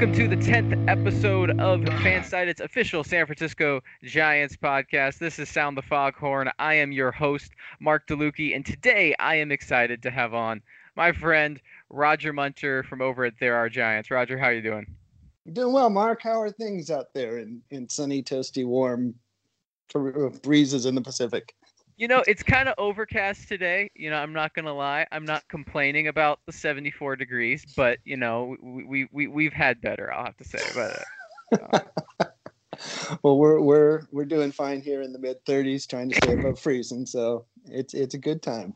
Welcome to the 10th episode of Fansided's official San Francisco Giants podcast. This is Sound the Foghorn. I am your host, Mark DeLucchi, and today I am excited to have on my friend Roger Munter from over at There Are Giants. Roger, how are you doing? Doing well, Mark. How are things out there in, in sunny, toasty, warm uh, breezes in the Pacific? You know, it's kind of overcast today. You know, I'm not gonna lie. I'm not complaining about the 74 degrees, but you know, we we, we we've had better. I'll have to say, but. Uh, well, we're we're we're doing fine here in the mid 30s, trying to stay above freezing. So it's it's a good time.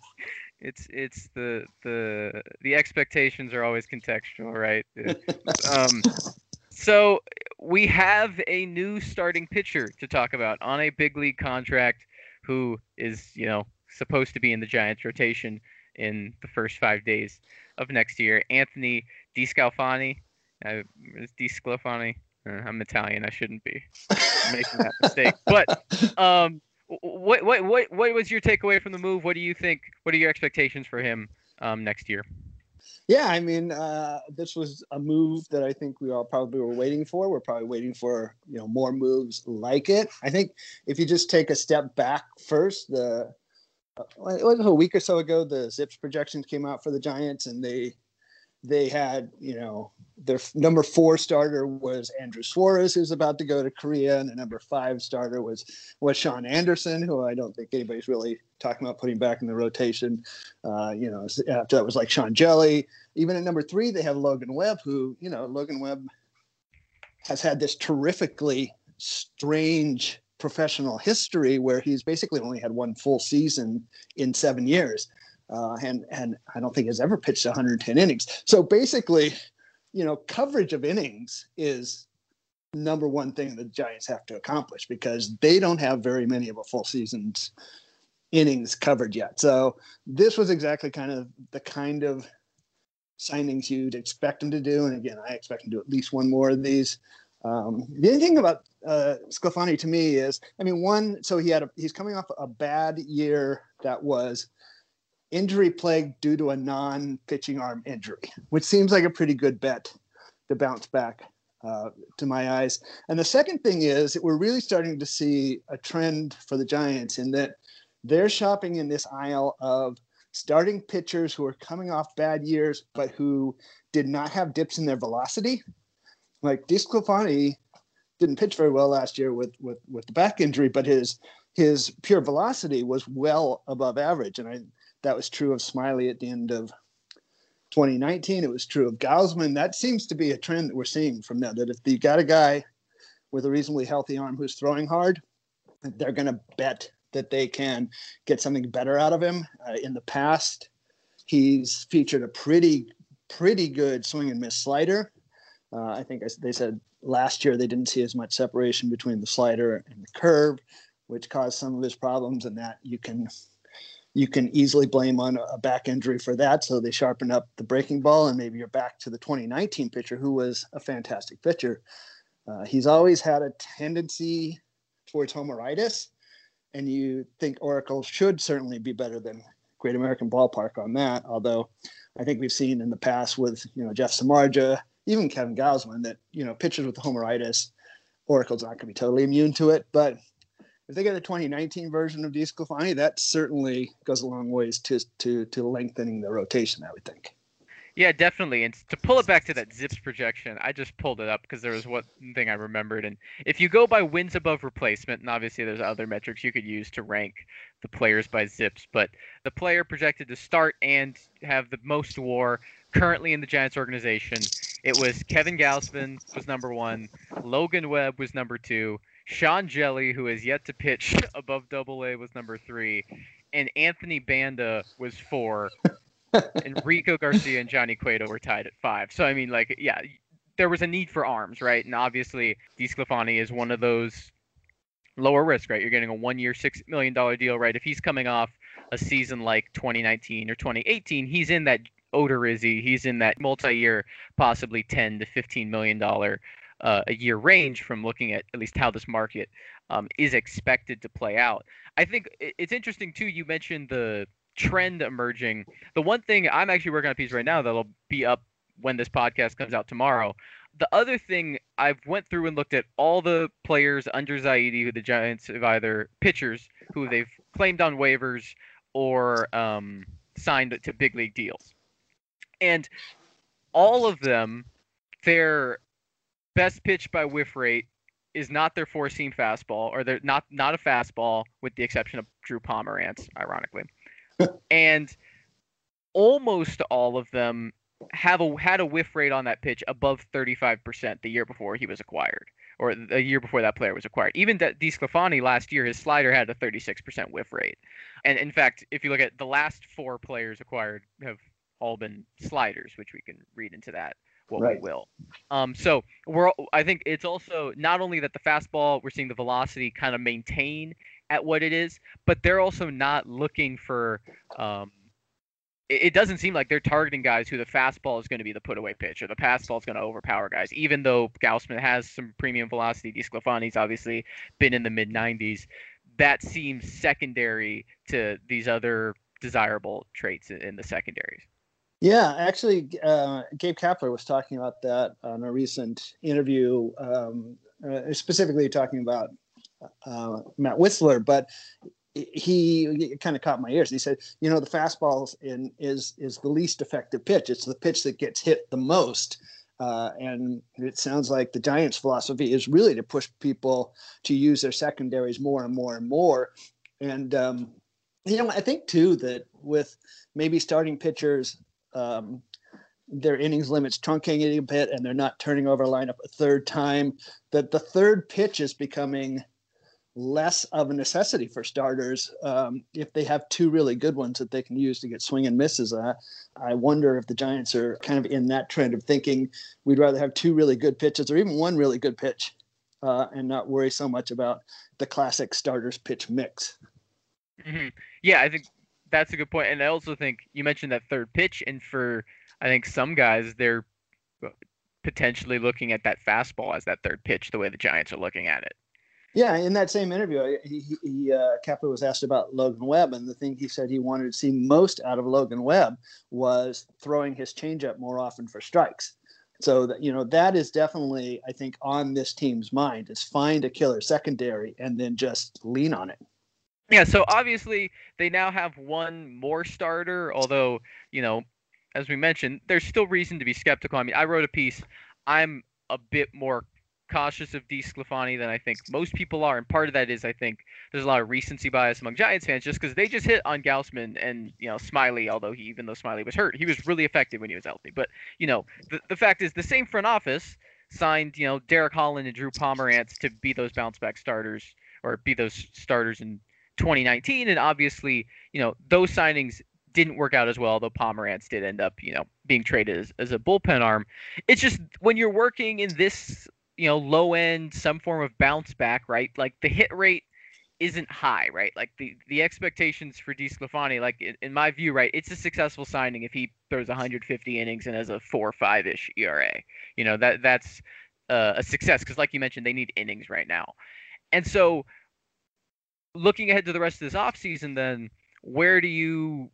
It's it's the the the expectations are always contextual, right? um, so we have a new starting pitcher to talk about on a big league contract who is, you know, supposed to be in the Giants rotation in the first five days of next year. Anthony DeSclafani. Uh, is DeSclafani? Uh, I'm Italian. I shouldn't be making that mistake. But um, what what what what was your takeaway from the move? What do you think? What are your expectations for him um, next year? Yeah, I mean, uh, this was a move that I think we all probably were waiting for. We're probably waiting for you know more moves like it. I think if you just take a step back first, the uh, a week or so ago, the Zips projections came out for the Giants, and they they had you know their number four starter was Andrew Suarez, who's about to go to Korea, and the number five starter was was Shaun Anderson, who I don't think anybody's really talking about putting back in the rotation. Uh, you know, after that was like Sean Hjelle. Even at number three, they have Logan Webb, who you know Logan Webb has had this terrifically strange professional history where he's basically only had one full season in seven years. Uh, and and I don't think has ever pitched 110 innings. So basically, you know, coverage of innings is number one thing the Giants have to accomplish because they don't have very many of a full season's innings covered yet. So this was exactly kind of the kind of signings you'd expect them to do. And again, I expect them to do at least one more of these. Um, the only thing about uh, Sclafani to me is, I mean, one, so he had a, he's coming off a bad year that was injury plagued due to a non pitching arm injury, which seems like a pretty good bet to bounce back uh, to my eyes. And the second thing is that we're really starting to see a trend for the Giants in that they're shopping in this aisle of starting pitchers who are coming off bad years, but who did not have dips in their velocity. Like DeSclafani didn't pitch very well last year with, with, with the back injury, but his his pure velocity was well above average. And I that was true of Smiley at the end of 2019. It was true of Gausman. That seems to be a trend that we're seeing from now That if you got a guy with a reasonably healthy arm who's throwing hard, they're going to bet that they can get something better out of him. Uh, in the past, he's featured a pretty, pretty good swing and miss slider. Uh, I think they said last year they didn't see as much separation between the slider and the curve, which caused some of his problems, and that you can you can easily blame on a back injury for that. So they sharpen up the breaking ball, and maybe you're back to the 2019 pitcher, who was a fantastic pitcher. Uh, he's always had a tendency towards homeritis, and you think Oracle should certainly be better than Great American Ballpark on that. Although I think we've seen in the past with you know Jeff Samardzija, even Kevin Gausman, that you know pitchers with homeritis, Oracle's not going to be totally immune to it, but if they get a 2019 version of DeSclafani, that certainly goes a long ways to to to lengthening the rotation. I would think. Yeah, definitely. And to pull it back to that Zips projection, I just pulled it up because there was one thing I remembered. And if you go by wins above replacement, and obviously there's other metrics you could use to rank the players by Zips, but the player projected to start and have the most WAR currently in the Giants organization, it was Kevin Gausman was number one, Logan Webb was number two, Sean Hjelle, who has yet to pitch above Double A, was number three, and Anthony Banda was four. and Rico Garcia and Johnny Cueto were tied at five. So I mean, like, yeah, there was a need for arms, right? And obviously, DeSclafani is one of those lower risk, right? You're getting a one-year, six million dollar deal, right? If he's coming off a season like 2019 or 2018, he's in that Odorizzi, he's in that multi-year, possibly 10 to 15 million dollar uh, a year range from looking at at least how this market um, is expected to play out. I think it's interesting too. You mentioned the trend emerging. The one thing I'm actually working on a piece right now that'll be up when this podcast comes out tomorrow the other thing I've went through and looked at all the players under Zaidi who the Giants have either pitchers who they've claimed on waivers or um, signed to big league deals, and all of them, their best pitch by whiff rate is not their four seam fastball, or they're not not a fastball, with the exception of Drew Pomeranz, ironically, and almost all of them have a had a whiff rate on that pitch above 35% the year before he was acquired or the year before that player was acquired. Even that DeSclafani last year, his slider had a 36% whiff rate. And in fact, if you look at the last four players acquired have all been sliders, which we can read into that what right. we will. Um, so we're I think it's also not only that the fastball we're seeing the velocity kind of maintain at what it is, but they're also not looking for um, it doesn't seem like they're targeting guys who the fastball is going to be the put away pitch or the fastball is going to overpower guys. Even though Gausman has some premium velocity, DeSclafani's obviously been in the mid 90s. That seems secondary to these other desirable traits in the secondaries. Yeah, actually, uh, Gabe Kapler was talking about that on a recent interview, um, uh, specifically talking about uh, Matt Wisler, But he kind of caught my ears. He said, "You know, the fastball in is is the least effective pitch. It's the pitch that gets hit the most." Uh, and it sounds like the Giants' philosophy is really to push people to use their secondaries more and more and more. And um, you know, I think too that with maybe starting pitchers, um, their innings limits truncating a bit, and they're not turning over a lineup a third time. That the third pitch is becoming less of a necessity for starters um, if they have two really good ones that they can use to get swing and misses. Uh, I wonder if the Giants are kind of in that trend of thinking we'd rather have two really good pitches or even one really good pitch uh, and not worry so much about the classic starters pitch mix. Mm-hmm. Yeah, I think that's a good point. And I also think you mentioned that third pitch, and for I think some guys, they're potentially looking at that fastball as that third pitch the way the Giants are looking at it. Yeah, in that same interview, he, he uh, was asked about Logan Webb, and the thing he said he wanted to see most out of Logan Webb was throwing his changeup more often for strikes. So that you know that is definitely, I think, on this team's mind is find a killer secondary and then just lean on it. Yeah. So obviously they now have one more starter, although you know, as we mentioned, there's still reason to be skeptical. I mean, I wrote a piece. I'm a bit more cautious of DeSclafani than I think most people are, and part of that is I think there's a lot of recency bias among Giants fans just because they just hit on Gausman and you know Smiley, although he even though Smiley was hurt, he was really effective when he was healthy. But you know the the fact is the same front office signed you know Derek Holland and Drew Pomeranz to be those bounce back starters or be those starters in 2019, and obviously you know those signings didn't work out as well, though Pomeranz did end up, you know, being traded as, as a bullpen arm. It's just when you're working in this you know, low end, some form of bounce back, right? Like the hit rate isn't high, right? Like the the expectations for DeSclafani, like in, in my view, right, it's a successful signing if he throws 150 innings and has a four or five ish ERA. You know that that's uh, a success because, like you mentioned, they need innings right now. And so, looking ahead to the rest of this offseason, then where do you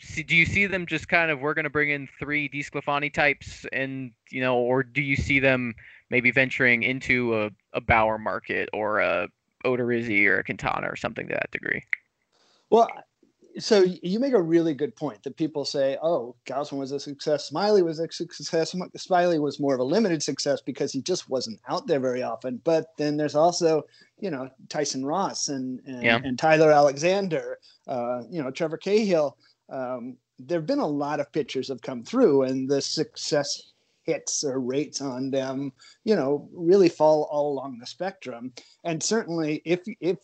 see, do you see them just kind of we're going to bring in three DeSclafani types, and you know, or do you see them maybe venturing into a, a Bauer market or a Odorizzi or a Quintana or something to that degree. Well, so you make a really good point that people say, "Oh, Gausman was a success. Smiley was a success. Smiley was more of a limited success because he just wasn't out there very often." But then there's also, you know, Tyson Ross and and, yeah. and Tyler Alexander, uh, you know, Trevor Cahill. Um, there have been a lot of pitchers have come through, and the success hits or rates on them, you know, really fall all along the spectrum. And certainly, if if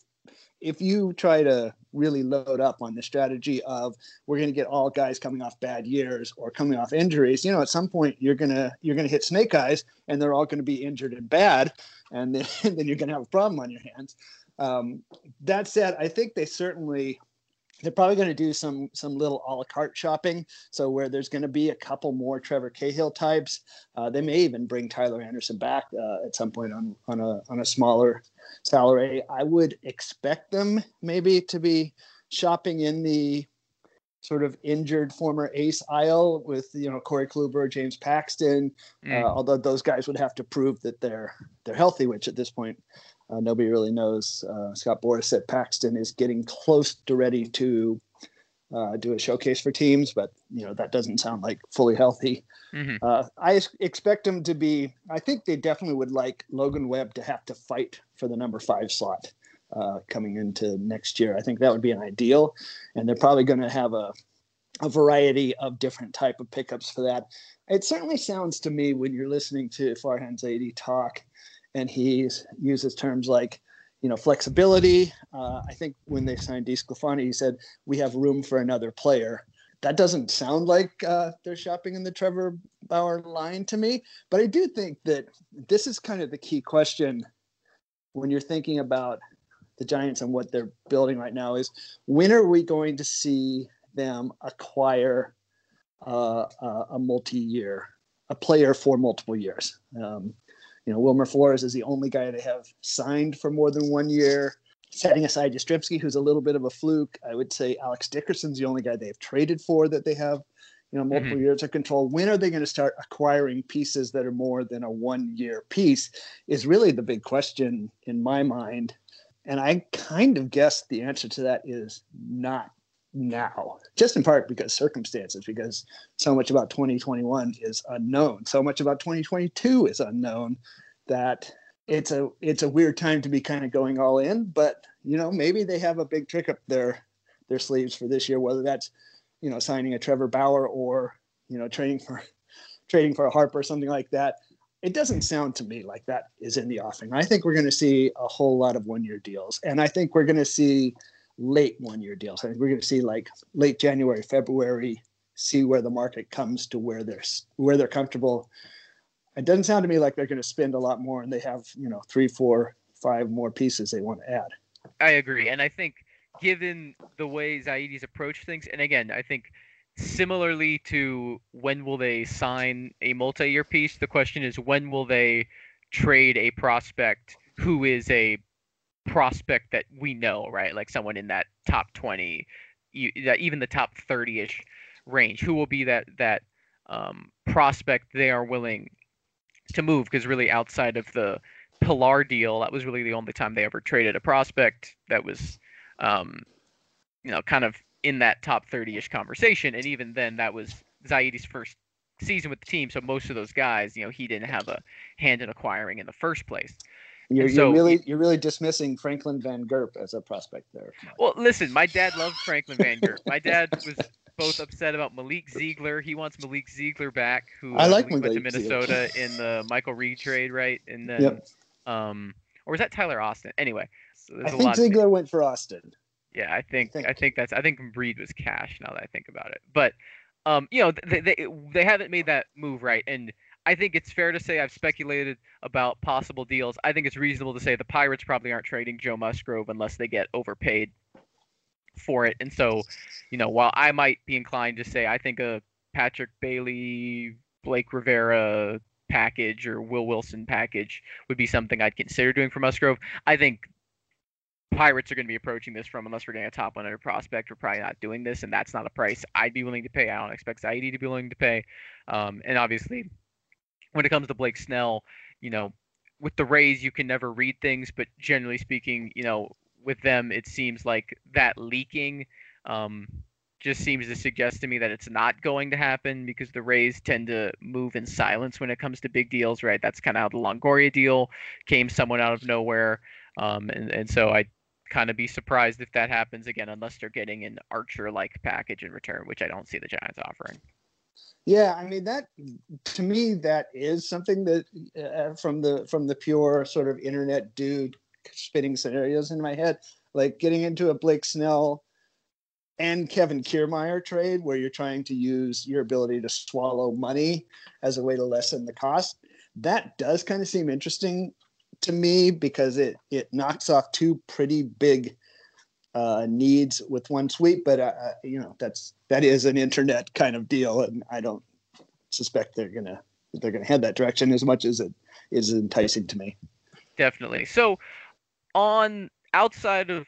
if you try to really load up on the strategy of we're going to get all guys coming off bad years or coming off injuries, you know, at some point you're gonna you're gonna hit snake eyes, and they're all going to be injured and bad, and then, then you're going to have a problem on your hands. Um, that said, I think they certainly they're probably going to do some some little a la carte shopping. So where there's going to be a couple more Trevor Cahill types, uh, they may even bring Tyler Anderson back uh, at some point on on a on a smaller salary. I would expect them maybe to be shopping in the sort of injured former ace aisle with you know Corey Kluber, James Paxton. Uh, mm. Uh, although those guys would have to prove that they're they're healthy, which at this point uh, nobody really knows. Uh, Scott Boras said Paxton is getting close to ready to uh, do a showcase for teams, but you know that doesn't sound like fully healthy. Mm-hmm. Uh, I expect him to be. I think they definitely would like Logan Webb to have to fight for the number five slot uh, coming into next year. I think that would be an ideal, and they're probably going to have a a variety of different type of pickups for that. It certainly sounds to me when you're listening to Farhan Zaidi talk, and he uses terms like you know, flexibility. Uh, I think when they signed DeSclafani, he said we have room for another player. That doesn't sound like uh, they're shopping in the Trevor Bauer line to me, but I do think that this is kind of the key question when you're thinking about the Giants and what they're building right now is when are we going to see them acquire uh, a multi-year, a player for multiple years? Um, you know, Wilmer Flores is the only guy they have signed for more than one year. Setting aside Yastrzemski, who's a little bit of a fluke, I would say Alex Dickerson's the only guy they've traded for that they have, you know, multiple mm-hmm. years of control. When are they going to start acquiring pieces that are more than a one-year piece? Is really the big question in my mind. And I kind of guess the answer to that is not now, just in part because circumstances, because so much about 2021 is unknown, so much about 2022 is unknown that it's a it's a weird time to be kind of going all in. But you know, maybe they have a big trick up their their sleeves for this year, whether that's you know signing a Trevor Bauer or you know trading for trading for a Harper or something like that. It doesn't sound to me like that is in the offing. I think we're going to see a whole lot of one year deals, and I think we're going to see late one year deals. I think we're going to see like late January, February, see where the market comes to where they're where they're comfortable. It doesn't sound to me like they're going to spend a lot more, and they have you know three, four, five more pieces they want to add. I agree, and I think given the way Zaidi's approached things, and again, I think similarly to when will they sign a multi-year piece, the question is when will they trade a prospect who is a prospect that we know, right? Like someone in that top 20, even the top 30-ish range. Who will be that that um, prospect they are willing to move? Because really, outside of the Pillar deal, that was really the only time they ever traded a prospect that was, um, you know, kind of in that top 30-ish conversation. And even then, that was Zaidi's first season with the team, so most of those guys, you know, he didn't have a hand in acquiring in the first place. You're, so, you're really you're really dismissing Franklin Van Gurp as a prospect there. Well, listen, my dad loved Franklin Van Gurp. My dad was both upset about Malique Ziegler. He wants Malique Ziegler back, who I like went to Minnesota in the Michael Reed trade, right? And then, yep. um, or was that Tyler Austin? Anyway, so I think Ziegler went for Austin. Yeah, I think, I think I think that's I think Reed was cash. Now that I think about it, but um, you know, they, they they haven't made that move right, and I think it's fair to say I've speculated about possible deals. I think it's reasonable to say the Pirates probably aren't trading Joe Musgrove unless they get overpaid for it. And so, you know, while I might be inclined to say I think a Patrick Bailey, Blake Rivera package or Will Wilson package would be something I'd consider doing for Musgrove, I think Pirates are going to be approaching this from unless we're getting a top 100 prospect. We're probably not doing this, and that's not a price I'd be willing to pay. I don't expect Zaidi to be willing to pay. Um, and obviously, when it comes to Blake Snell, you know, with the Rays, you can never read things, but generally speaking, you know, with them, it seems like that leaking um, just seems to suggest to me that it's not going to happen because the Rays tend to move in silence when it comes to big deals, right? That's kind of how the Longoria deal came someone out of nowhere. Um, and, and so I kind of be surprised if that happens again, unless they're getting an Archer like package in return, which I don't see the Giants offering. Yeah, I mean that to me that is something that uh, from the from the pure sort of internet dude spitting scenarios in my head, like getting into a Blake Snell and Kevin Kiermaier trade where you're trying to use your ability to swallow money as a way to lessen the cost. That does kind of seem interesting to me because it it knocks off two pretty big uh, needs with one sweep. But uh, uh, you know, that's that is an internet kind of deal, and I don't suspect they're gonna they're gonna head that direction as much as it is enticing to me. Definitely. So, on outside of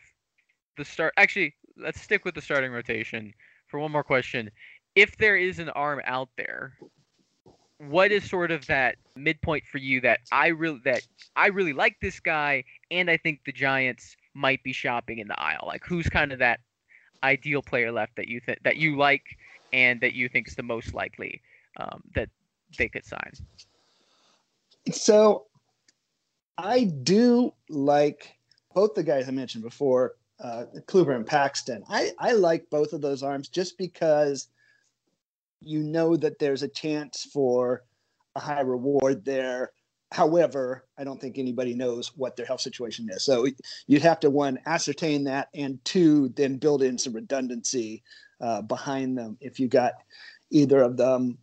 the start, actually, let's stick with the starting rotation for one more question. If there is an arm out there, what is sort of that midpoint for you that I really that I really like this guy and I think the Giants might be shopping in the aisle? Like who's kind of that ideal player left that you think that you like and that you think is the most likely um, that they could sign? So I do like both the guys I mentioned before, uh, Kluber and Paxton. I, I like both of those arms just because you know that there's a chance for a high reward there. However, I don't think anybody knows what their health situation is. So you'd have to one ascertain that, and two, then build in some redundancy uh, behind them if you got either of them.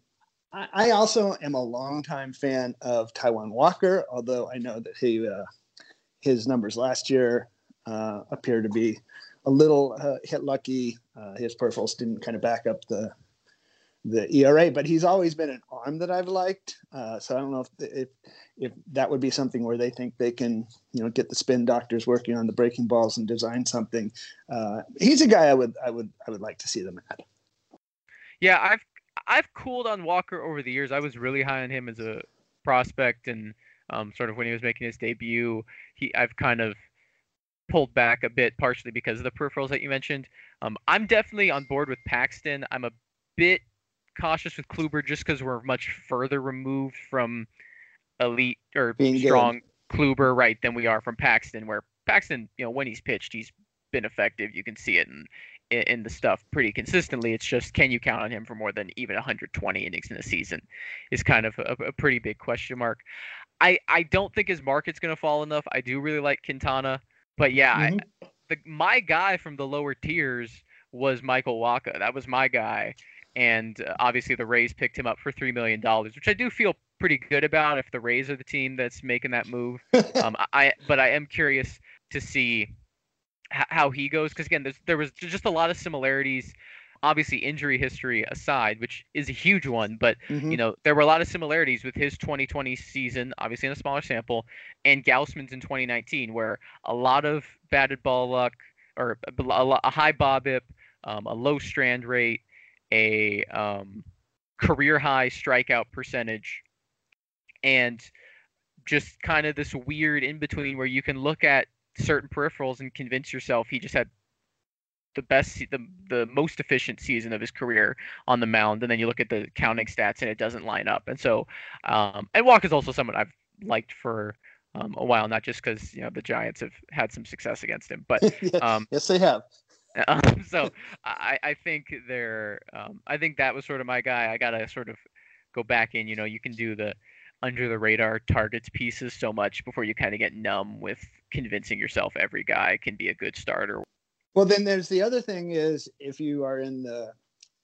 I, I also am a longtime fan of Taijuan Walker, although I know that he uh, his numbers last year uh, appear to be a little uh, hit lucky. Uh, his peripherals didn't kind of back up the the ERA, but he's always been an arm that I've liked. Uh, so I don't know if, if if that would be something where they think they can, you know, get the spin doctors working on the breaking balls and design something. Uh, he's a guy I would I would I would like to see them at. Yeah, I've I've cooled on Walker over the years. I was really high on him as a prospect, and um, sort of when he was making his debut, he I've kind of pulled back a bit, partially because of the peripherals that you mentioned. Um, I'm definitely on board with Paxton. I'm a bit cautious with Kluber just because we're much further removed from elite or Being strong good. Kluber, right, than we are from Paxton. Where Paxton, you know, when he's pitched, he's been effective. You can see it in in the stuff pretty consistently. It's just can you count on him for more than even 120 innings in a season is kind of a, a pretty big question mark. I I don't think his market's going to fall enough. I do really like Quintana, but yeah, mm-hmm. I, the my guy from the lower tiers was Michael Wacha. That was my guy and uh, obviously the Rays picked him up for three million dollars, which I do feel pretty good about if the Rays are the team that's making that move. um, I but I am curious to see h- how he goes because again, there was just a lot of similarities. Obviously, injury history aside, which is a huge one, but mm-hmm. you know there were a lot of similarities with his 2020 season, obviously in a smaller sample, and Gausman's in 2019, where a lot of batted ball luck or a, a high BABIP, um, a low strand rate, a um, career high strikeout percentage, and just kind of this weird in between where you can look at certain peripherals and convince yourself he just had the best the the most efficient season of his career on the mound and then you look at the counting stats and it doesn't line up. And so um and Walk is also someone I've liked for um, a while not just because you know the Giants have had some success against him but um yes they have Um, so I, I think they're um, I think that was sort of my guy. I gotta sort of go back in. You know, you can do the under the radar targets pieces so much before you kind of get numb with convincing yourself every guy can be a good starter. Well, then there's the other thing is if you are in the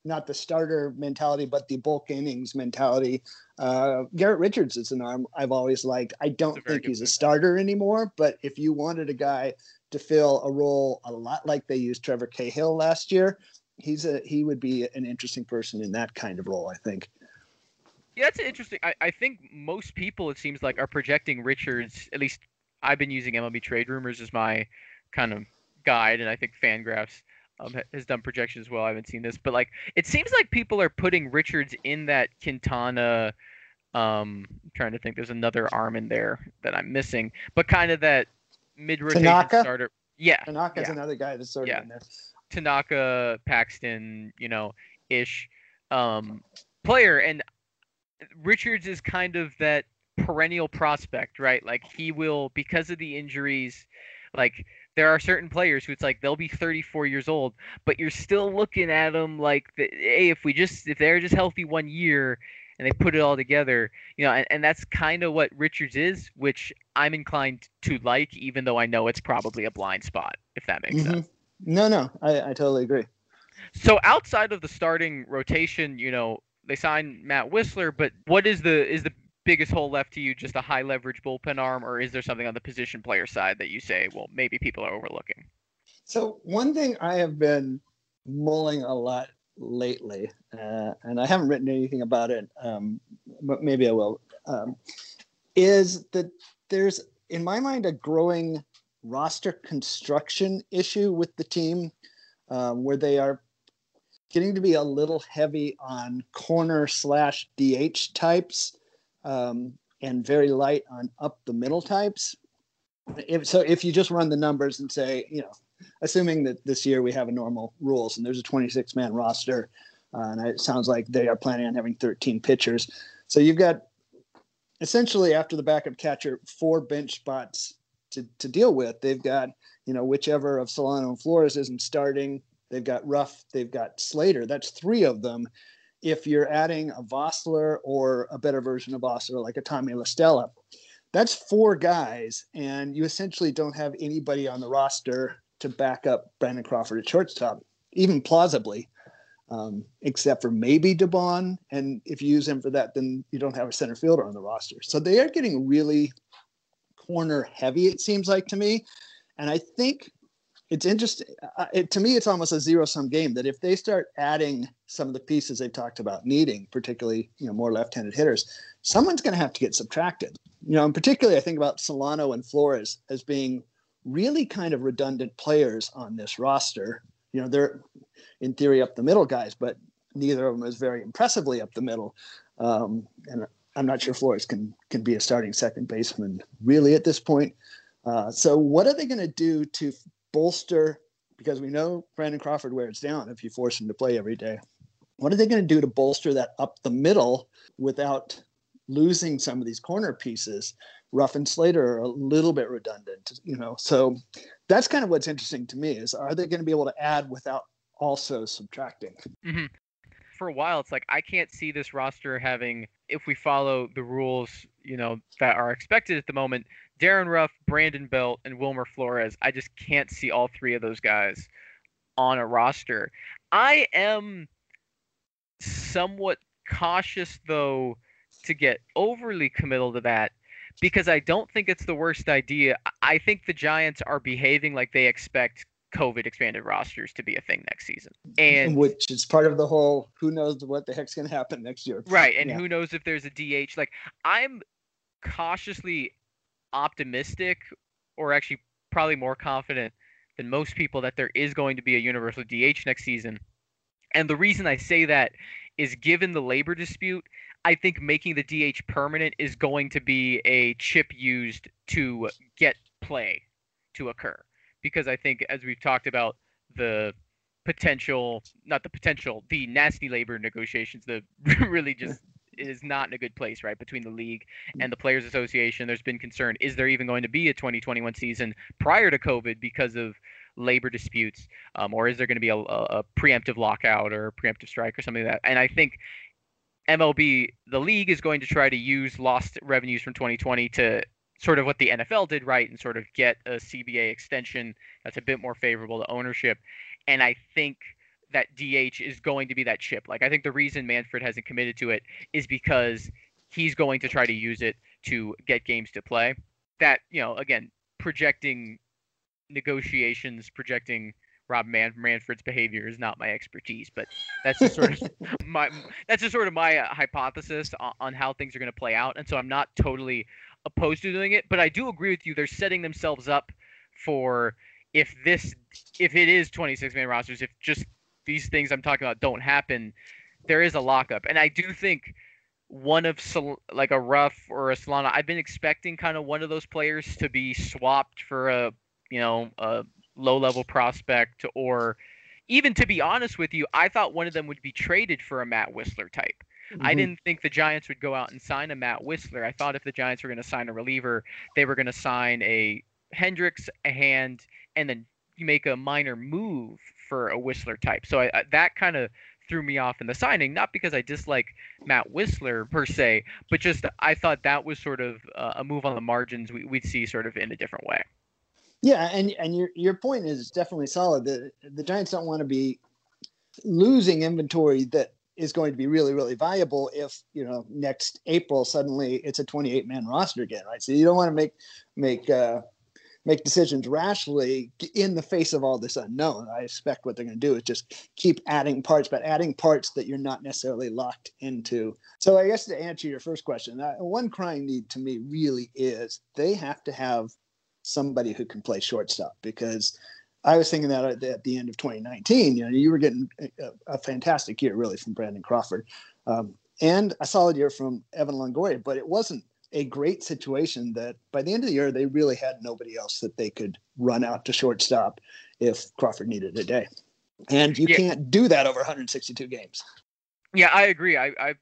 not the starter mentality, but the bulk innings mentality. Uh, Garrett Richards is an arm I've always liked. I don't think he's a starter anymore, but if you wanted a guy to fill a role a lot like they used Trevor Cahill last year. He's a he would be an interesting person in that kind of role, I think. Yeah, that's interesting. I, I think most people it seems like are projecting Richards. At least I've been using MLB Trade Rumors as my kind of guide, and I think Fangraphs um, has done projections as well. I haven't seen this, but like it seems like people are putting Richards in that Quintana. Um, I'm trying to think, there's another arm in there that I'm missing, but kind of that mid rotation starter. Yeah, Tanaka's yeah. another guy that's sort of in there. Tanaka, Paxton, you know, ish um, player, and Richards is kind of that perennial prospect, right? Like he will because of the injuries, like there are certain players who it's like they'll be 34 years old, but you're still looking at them like, the, hey, if we just if they're just healthy one year, and they put it all together, you know, and, and that's kind of what Richards is, which I'm inclined to like, even though I know it's probably a blind spot, if that makes mm-hmm. sense. No, no, I, I totally agree. So outside of the starting rotation, you know, they signed Matt Wisler but what is the is the biggest hole left to you? Just a high leverage bullpen arm, or is there something on the position player side that you say, well, maybe people are overlooking? So one thing I have been mulling a lot lately, uh, and I haven't written anything about it, um, but maybe I will, um, is that there's, in my mind, a growing roster construction issue with the team um, where they are getting to be a little heavy on corner slash DH types um, and very light on up the middle types. If, so if you just run the numbers and say, you know, assuming that this year we have a normal rules and there's a 26 man roster, uh, and it sounds like they are planning on having 13 pitchers. So you've got essentially after the backup catcher, four bench spots to, to deal with. They've got, you know, whichever of Solano and Flores isn't starting. They've got Ruf, they've got Slater. That's three of them. If you're adding a Vosler or a better version of Vosler, like a Tommy La Stella, that's four guys, and you essentially don't have anybody on the roster to back up Brandon Crawford at shortstop, even plausibly, um, except for maybe Dubon. And if you use him for that, then you don't have a center fielder on the roster. So they are getting really corner heavy, it seems like to me. And I think it's interesting. Uh, it, to me, it's almost a zero sum game that if they start adding some of the pieces they've talked about needing, particularly you know more left handed hitters, someone's going to have to get subtracted. You know, and particularly I think about Solano and Flores as being really kind of redundant players on this roster. You know, they're in theory up the middle guys, but neither of them is very impressively up the middle. Um, and I'm not sure Flores can can be a starting second baseman really at this point. Uh, so what are they going to do to bolster? Because we know Brandon Crawford wears down if you force him to play every day. What are they going to do to bolster that up the middle without losing some of these corner pieces? Ruf and Slater are a little bit redundant, you know. So that's kind of what's interesting to me is are they going to be able to add without also subtracting? Mm-hmm. For a while, it's like I can't see this roster having, if we follow the rules, you know, that are expected at the moment, Darin Ruf, Brandon Belt, and Wilmer Flores. I just can't see all three of those guys on a roster. I am somewhat cautious though to get overly committal to that because I don't think it's the worst idea. I think the Giants are behaving like they expect COVID expanded rosters to be a thing next season. And which is part of the whole who knows what the heck's going to happen next year. Right. And yeah. who knows if there's a DH. Like I'm cautiously optimistic or actually probably more confident than most people that there is going to be a universal DH next season. And the reason I say that is given the labor dispute, I think making the DH permanent is going to be a chip used to get play to occur. Because I think, as we've talked about, the potential, not the potential, the nasty labor negotiations, the really just is not in a good place, right, between the league and the Players Association. There's been concern: is there even going to be a 2021 season prior to COVID because of labor disputes, um, or is there going to be a, a, preemptive lockout or a preemptive strike or something like that? And I think MLB, the league is going to try to use lost revenues from 2020 to sort of what the NFL did right and sort of get a CBA extension that's a bit more favorable to ownership. And I think that DH is going to be that chip. Like I think the reason Manfred hasn't committed to it is because he's going to try to use it to get games to play. That, you know, again, projecting negotiations, projecting Rob Man- Manfred's behavior is not my expertise, but that's just sort of my that's just sort of my uh, hypothesis on, on how things are going to play out, and so I'm not totally opposed to doing it, but I do agree with you. They're setting themselves up for if this if it is 26 man rosters, if just these things I'm talking about don't happen, there is a lockup, and I do think one of like a Ruf or a Solano. I've been expecting kind of one of those players to be swapped for a you know a low level prospect or even to be honest with you, I thought one of them would be traded for a Matt Wisler type. Mm-hmm. I didn't think the Giants would go out and sign a Matt Wisler. I thought if the Giants were going to sign a reliever, they were going to sign a Hendriks, a Hand, and then you make a minor move for a Wisler type. So I, I, that kind of threw me off in the signing, not because I dislike Matt Wisler per se, but just I thought that was sort of uh, a move on the margins we, would see sort of in a different way. Yeah, and and your your point is definitely solid. The the Giants don't want to be losing inventory that is going to be really really valuable if you know next April suddenly it's a 28 man roster again, right? So you don't want to make make uh, make decisions rashly in the face of all this unknown. I expect what they're going to do is just keep adding parts, but adding parts that you're not necessarily locked into. So I guess to answer your first question, uh, one crying need to me really is they have to have somebody who can play shortstop because I was thinking that at the, end of 2019, you know, you were getting a, a fantastic year really from Brandon Crawford, um, and a solid year from Evan Longoria. But it wasn't a great situation that by the end of the year they really had nobody else that they could run out to shortstop if Crawford needed a day, and you yeah. can't do that over 162 games. Yeah, I agree. I, I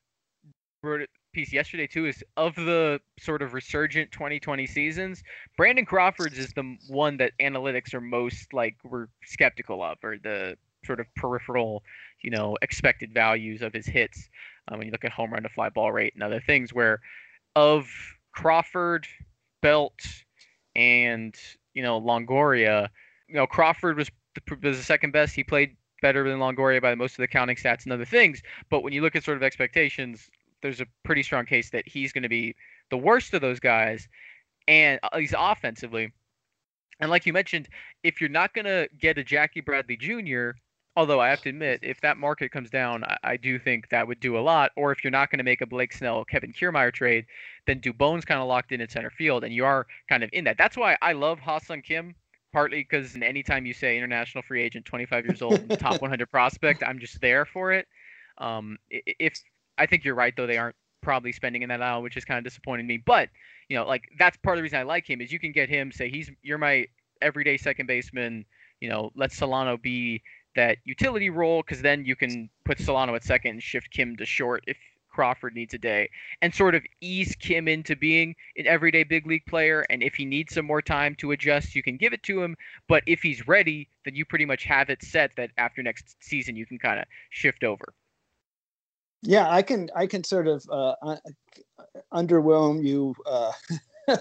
wrote a piece yesterday too. Is of the sort of resurgent 2020 seasons, Brandon Crawford's is the one that analytics are most like we're skeptical of, or the sort of peripheral, you know, expected values of his hits. Um, when you look at home run to fly ball rate and other things, where of Crawford, Belt, and you know Longoria, you know Crawford was the, was the second best. He played better than Longoria by most of the counting stats and other things. But when you look at sort of expectations, there's a pretty strong case that he's going to be the worst of those guys, and at least offensively. And like you mentioned, if you're not going to get a Jackie Bradley Jr., although I have to admit, if that market comes down, I, I do think that would do a lot. Or if you're not going to make a Blake Snell, Kevin Kiermaier trade, then Dubon's kind of locked in at center field, and you are kind of in that. That's why I love Ha-Seong Kim partly because anytime you say international free agent, 25 years old, top 100 prospect, I'm just there for it. Um, if I think you're right though, they aren't probably spending in that aisle, which is kind of disappointing me. But you know, like that's part of the reason I like him is you can get him say he's you're my everyday second baseman. You know, let Solano be that utility role because then you can put Solano at second and shift Kim to short if Crawford needs a day and sort of ease Kim into being an everyday big league player. And if he needs some more time to adjust, you can give it to him. But if he's ready, then you pretty much have it set that after next season you can kind of shift over. Yeah, I can I can sort of uh, underwhelm you uh,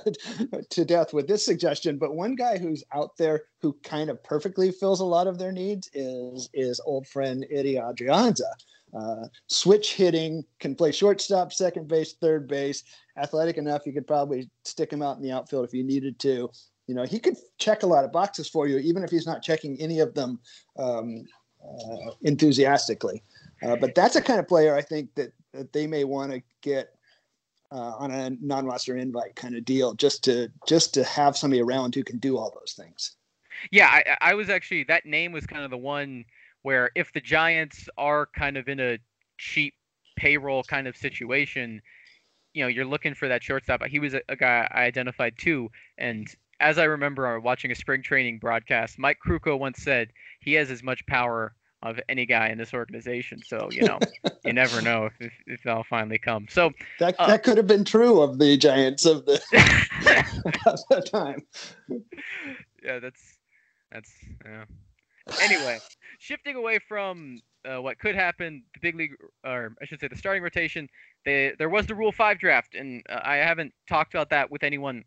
to death with this suggestion, but one guy who's out there who kind of perfectly fills a lot of their needs is is old friend Ehire Adrianza. Uh, switch hitting, can play shortstop, second base, third base. Athletic enough, you could probably stick him out in the outfield if you needed to. You know, he could check a lot of boxes for you, even if he's not checking any of them um, uh, enthusiastically. Uh, but that's a kind of player I think that, that they may want to get uh, on a non-roster invite kind of deal, just to just to have somebody around who can do all those things. Yeah, I, I was actually that name was kind of the one where if the Giants are kind of in a cheap payroll kind of situation, you know, you're looking for that shortstop. He was a, a guy I identified too. And as I remember watching a spring training broadcast, Mike Krukow once said he has as much power of any guy in this organization. So, you know, you never know if, if, if they'll finally come. So that, uh, that could have been true of the Giants of the, of the time. Yeah, that's, that's, yeah anyway, shifting away from uh, what could happen, the big league, or I should say, the starting rotation. They, there was the Rule Five draft, and uh, I haven't talked about that with anyone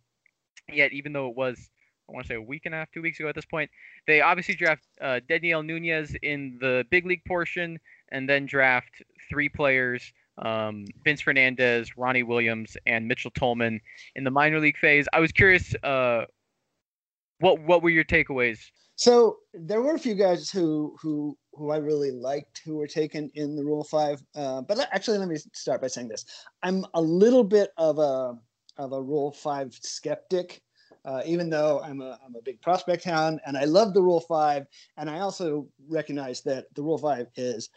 yet, even though it was I want to say a week and a half, two weeks ago at this point. They obviously draft uh, Dedniel Nunez in the big league portion, and then draft three players: um, Vince Fernandez, Ronnie Williams, and Mitchell Tolman in the minor league phase. I was curious, uh, what what were your takeaways so there were a few guys who who who I really liked who were taken in the Rule Five. Uh, but actually, let me start by saying this: I'm a little bit of a of a Rule Five skeptic. Uh, even though I'm a, I'm a big prospect hound and I love the Rule 5, and I also recognize that the Rule 5 is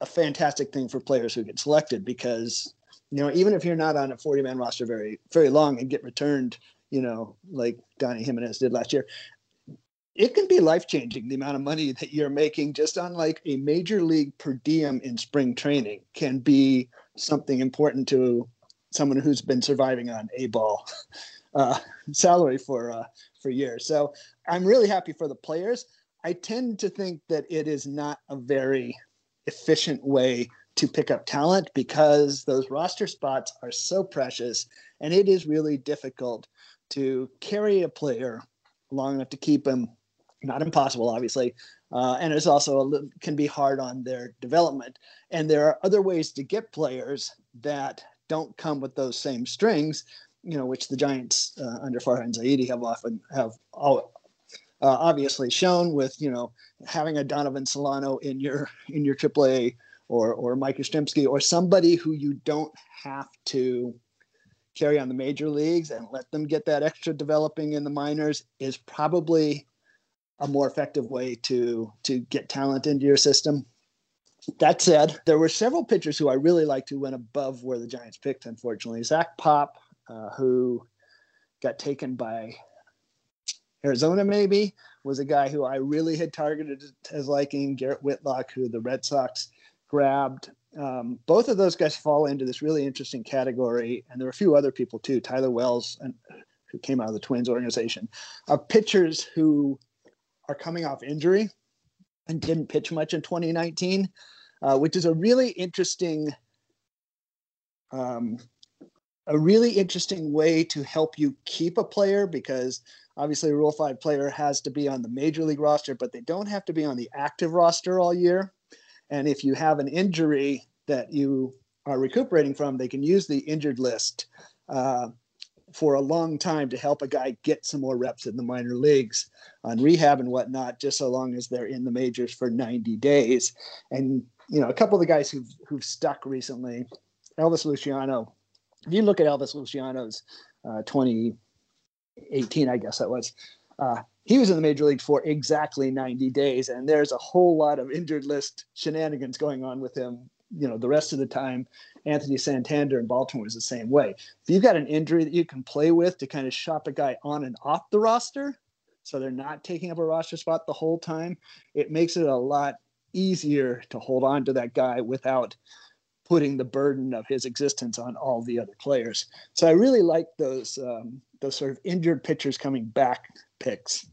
a fantastic thing for players who get selected because, you know, even if you're not on a 40 man roster very, very long and get returned, you know, like Dany Jimenez did last year, it can be life changing the amount of money that you're making just on like a major league per diem in spring training can be something important to someone who's been surviving on a ball uh, salary for uh, for years. So I'm really happy for the players. I tend to think that it is not a very efficient way to pick up talent because those roster spots are so precious and it is really difficult to carry a player long enough to keep him not impossible, obviously, uh, and it's also a can be hard on their development. And there are other ways to get players that don't come with those same strings, you know, which the Giants uh, under Farhan Zaidi have often have all, uh, obviously shown with you know having a Donovan Solano in your in your AAA or or Mike Yastrzemski or somebody who you don't have to carry on the major leagues and let them get that extra developing in the minors is probably a more effective way to to get talent into your system. That said, there were several pitchers who I really liked who went above where the Giants picked. Unfortunately, Zach Pop, uh, who got taken by Arizona, maybe was a guy who I really had targeted as liking. Garrett Whitlock, who the Red Sox grabbed. Um, both of those guys fall into this really interesting category, and there are a few other people too. Tyler Wells, and, who came out of the Twins organization, of pitchers who are coming off injury and didn't pitch much in 2019, uh, which is a really interesting, um, a really interesting way to help you keep a player because obviously a Rule Five player has to be on the major league roster, but they don't have to be on the active roster all year. And if you have an injury that you are recuperating from, they can use the injured list uh, for a long time to help a guy get some more reps in the minor leagues on rehab and whatnot, just so long as they're in the majors for 90 days. And, you know, a couple of the guys who've, who've stuck recently, Elvis Luciano, if you look at Elvis Luciano's uh, 2018, I guess that was, uh, he was in the major league for exactly 90 days and there's a whole lot of injured list shenanigans going on with him you know the rest of the time. Anthony santander in baltimore is the same way. If you've got an injury that you can play with to kind of shop a guy on and off the roster so they're not taking up a roster spot the whole time it makes it a lot easier to hold on to that guy without putting the burden of his existence on all the other players so i really like those um, those sort of injured pitchers coming back picks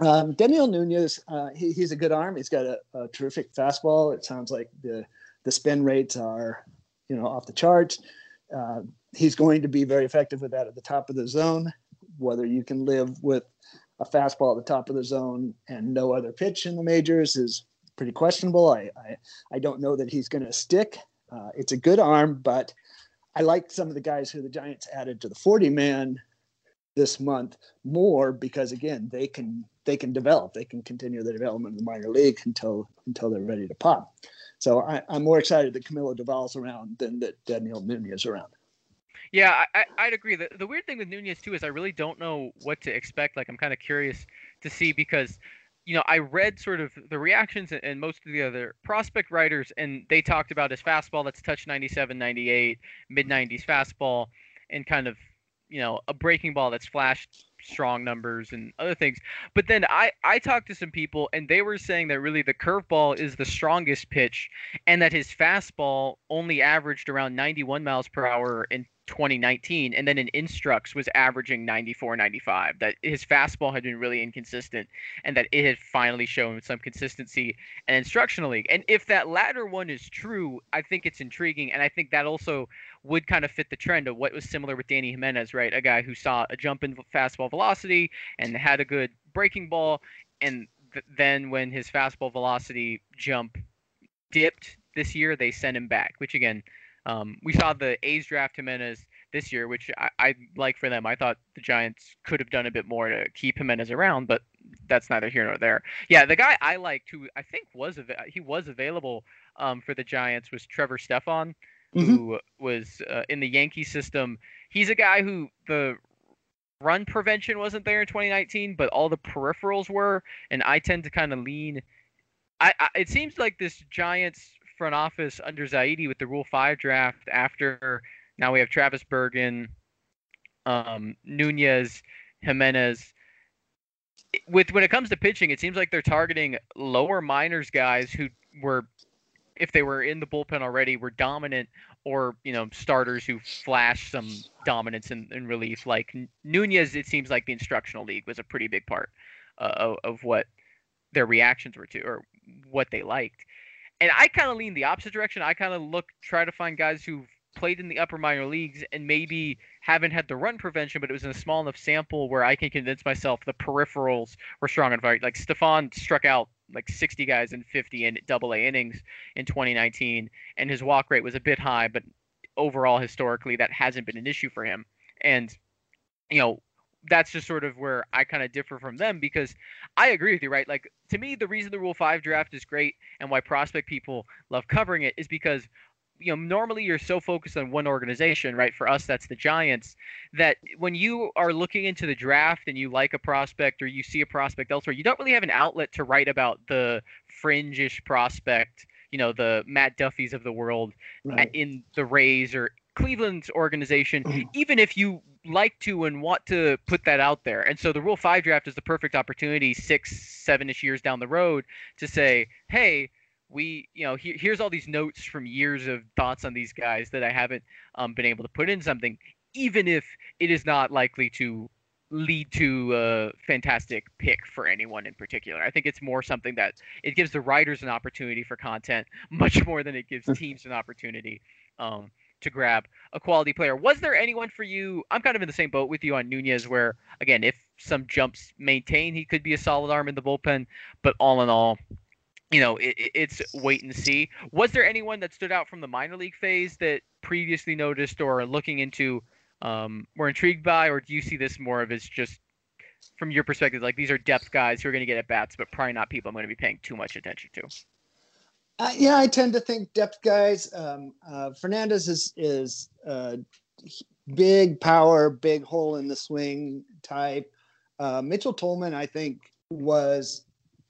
um, Dedniel Nunez, uh, he, he's a good arm. He's got a, a, terrific fastball. It sounds like the the spin rates are, you know, off the charts. Uh, he's going to be very effective with that at the top of the zone. Whether you can live with a fastball at the top of the zone and no other pitch in the majors is pretty questionable. I I, I don't know that he's going to stick. Uh, it's a good arm, but I like some of the guys who the Giants added to the 40 man this month more because again they can they can develop. They can continue the development of the minor league until until they're ready to pop. So I, am more excited that Camilo Doval's around than that Dedniel Nunez around. Yeah I, i'd agree. The, the weird thing with Nunez too is i really don't know what to expect. Like i'm kind of curious to see because you know, I read sort of the reactions and most of the other prospect writers, and they talked about his fastball that's touched 97, 98, mid 90s fastball, and kind of you know a breaking ball that's flashed strong numbers and other things. But then I I talked to some people and they were saying that really the curveball is the strongest pitch and that his fastball only averaged around 91 miles per hour in 2019 and then in instructs was averaging 94 95 that his fastball had been really inconsistent and that it had finally shown some consistency and instructional league. And if that latter one is true i think it's intriguing and i think that also would kind of fit the trend of what was similar with Dany Jimenez right? A guy who saw a jump in fastball velocity and had a good breaking ball and th- then when his fastball velocity jump dipped this year they sent him back which again um, we saw the A's draft Jimenez this year, which I, I, like for them. I thought the Giants could have done a bit more to keep Jimenez around, but that's neither here nor there. Yeah, the guy I liked who I think was av- he was available um, for the Giants was Trevor Stephan, mm-hmm. who was uh, in the Yankee system. He's a guy who the run prevention wasn't there in 2019, but all the peripherals were, and I tend to kind of lean. I, I, it seems like this Giants front office under Zaidi with the Rule Five draft. After now we have Travis Bergen, um, Nunez, Jimenez. With when it comes to pitching, it seems like they're targeting lower minors guys who were, if they were in the bullpen already, were dominant, or you know starters who flash some dominance in, in relief. Like Nunez, it seems like the instructional league was a pretty big part uh, of, of what their reactions were to, or what they liked and I kind of lean the opposite direction. I kind of look, try to find guys who've played in the upper minor leagues and maybe haven't had the run prevention, but it was in a small enough sample where I can convince myself the peripherals were strong enough. Like Stephan struck out like 60 guys in 50 in double A innings in 2019, and his walk rate was a bit high, but overall, historically, that hasn't been an issue for him. And, you know, that's just sort of where I kind of differ from them because I agree with you, right? Like to me, the reason the Rule Five draft is great and why prospect people love covering it is because you know normally you're so focused on one organization, right? For us, that's the Giants. That when you are looking into the draft and you like a prospect or you see a prospect elsewhere, you don't really have an outlet to write about the fringish prospect. You know, the Matt Duffys of the world uh, right. in the Rays or Cleveland's organization, even if you like to and want to put that out there. And so the Rule 5 draft is the perfect opportunity, six, seven ish years down the road, to say, hey, we, you know, he, here's all these notes from years of thoughts on these guys that I haven't um, been able to put in something, even if it is not likely to lead to a fantastic pick for anyone in particular. I think it's more something that it gives the writers an opportunity for content much more than it gives teams an opportunity. Um, to grab a quality player. Was there anyone for you? I'm kind of in the same boat with you on Nunez, where again, if some jumps maintain, he could be a solid arm in the bullpen. But all in all, you know, it, it's wait and see. Was there anyone that stood out from the minor league phase that previously noticed or looking into um, were intrigued by, or do you see this more of as just from your perspective, like these are depth guys who are going to get at bats, but probably not people I'm going to be paying too much attention to? Uh, yeah, I tend to think depth guys. Um, uh, Fernandez is is uh, big power, big hole in the swing type. Uh, Mitchell Tolman, I think, was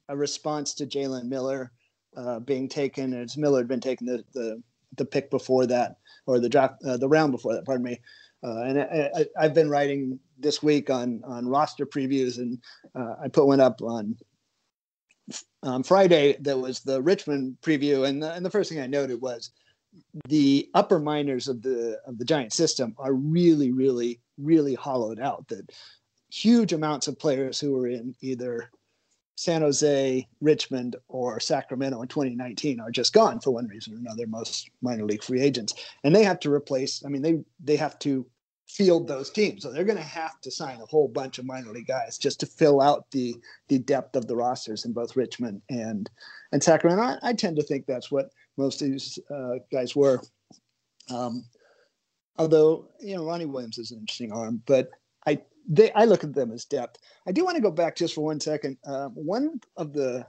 a response to Jalen Miller uh, being taken, as Miller had been taken the, the the pick before that, or the draft, the round before that. Pardon me. and I, have been writing this week on on roster previews, and I put one up on um, Friday that was the Richmond preview, and the, and the first thing I noted was the upper minors of the of the Giant system are really, really, really hollowed out. That huge amounts of players who were in either San Jose, Richmond, or Sacramento in 2019 are just gone for one reason or another. Most minor league free agents, and they have to replace. I mean, they they have to field those teams. So they're going to have to sign a whole bunch of minor league guys just to fill out the the depth of the rosters in both Richmond and and Sacramento. I, I tend to think that's what most of these uh, guys were. Um, although you know Ronnie Williams is an interesting arm, but I they I look at them as depth. I do want to go back just for one second. Uh, one of the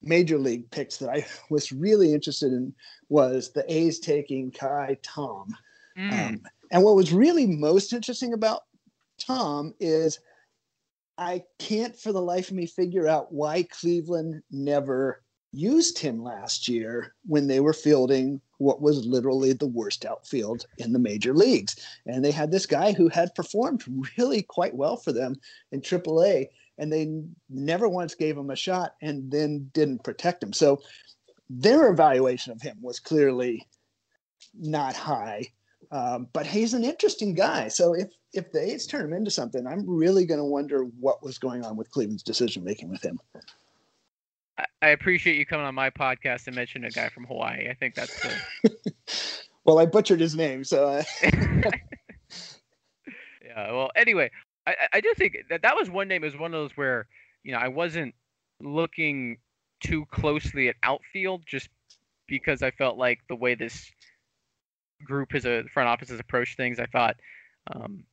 major league picks that I was really interested in was the A's taking Ka'ai Tom. Mm. Um, and what was really most interesting about Tom is I can't for the life of me figure out why Cleveland never used him last year when they were fielding what was literally the worst outfield in the major leagues. And they had this guy who had performed really quite well for them in AAA, and they never once gave him a shot and then didn't protect him. So their evaluation of him was clearly not high. Um, but he's an interesting guy. So if if the A's turn him into something, I'm really going to wonder what was going on with Cleveland's decision making with him. I appreciate you coming on my podcast and mentioning a guy from Hawaii. I think that's good. well, I butchered his name, so. Uh... yeah. Well, anyway, I, I do think that that was one name. Is one of those where you know I wasn't looking too closely at outfield just because I felt like the way this group as a front office has approached things. I thought um,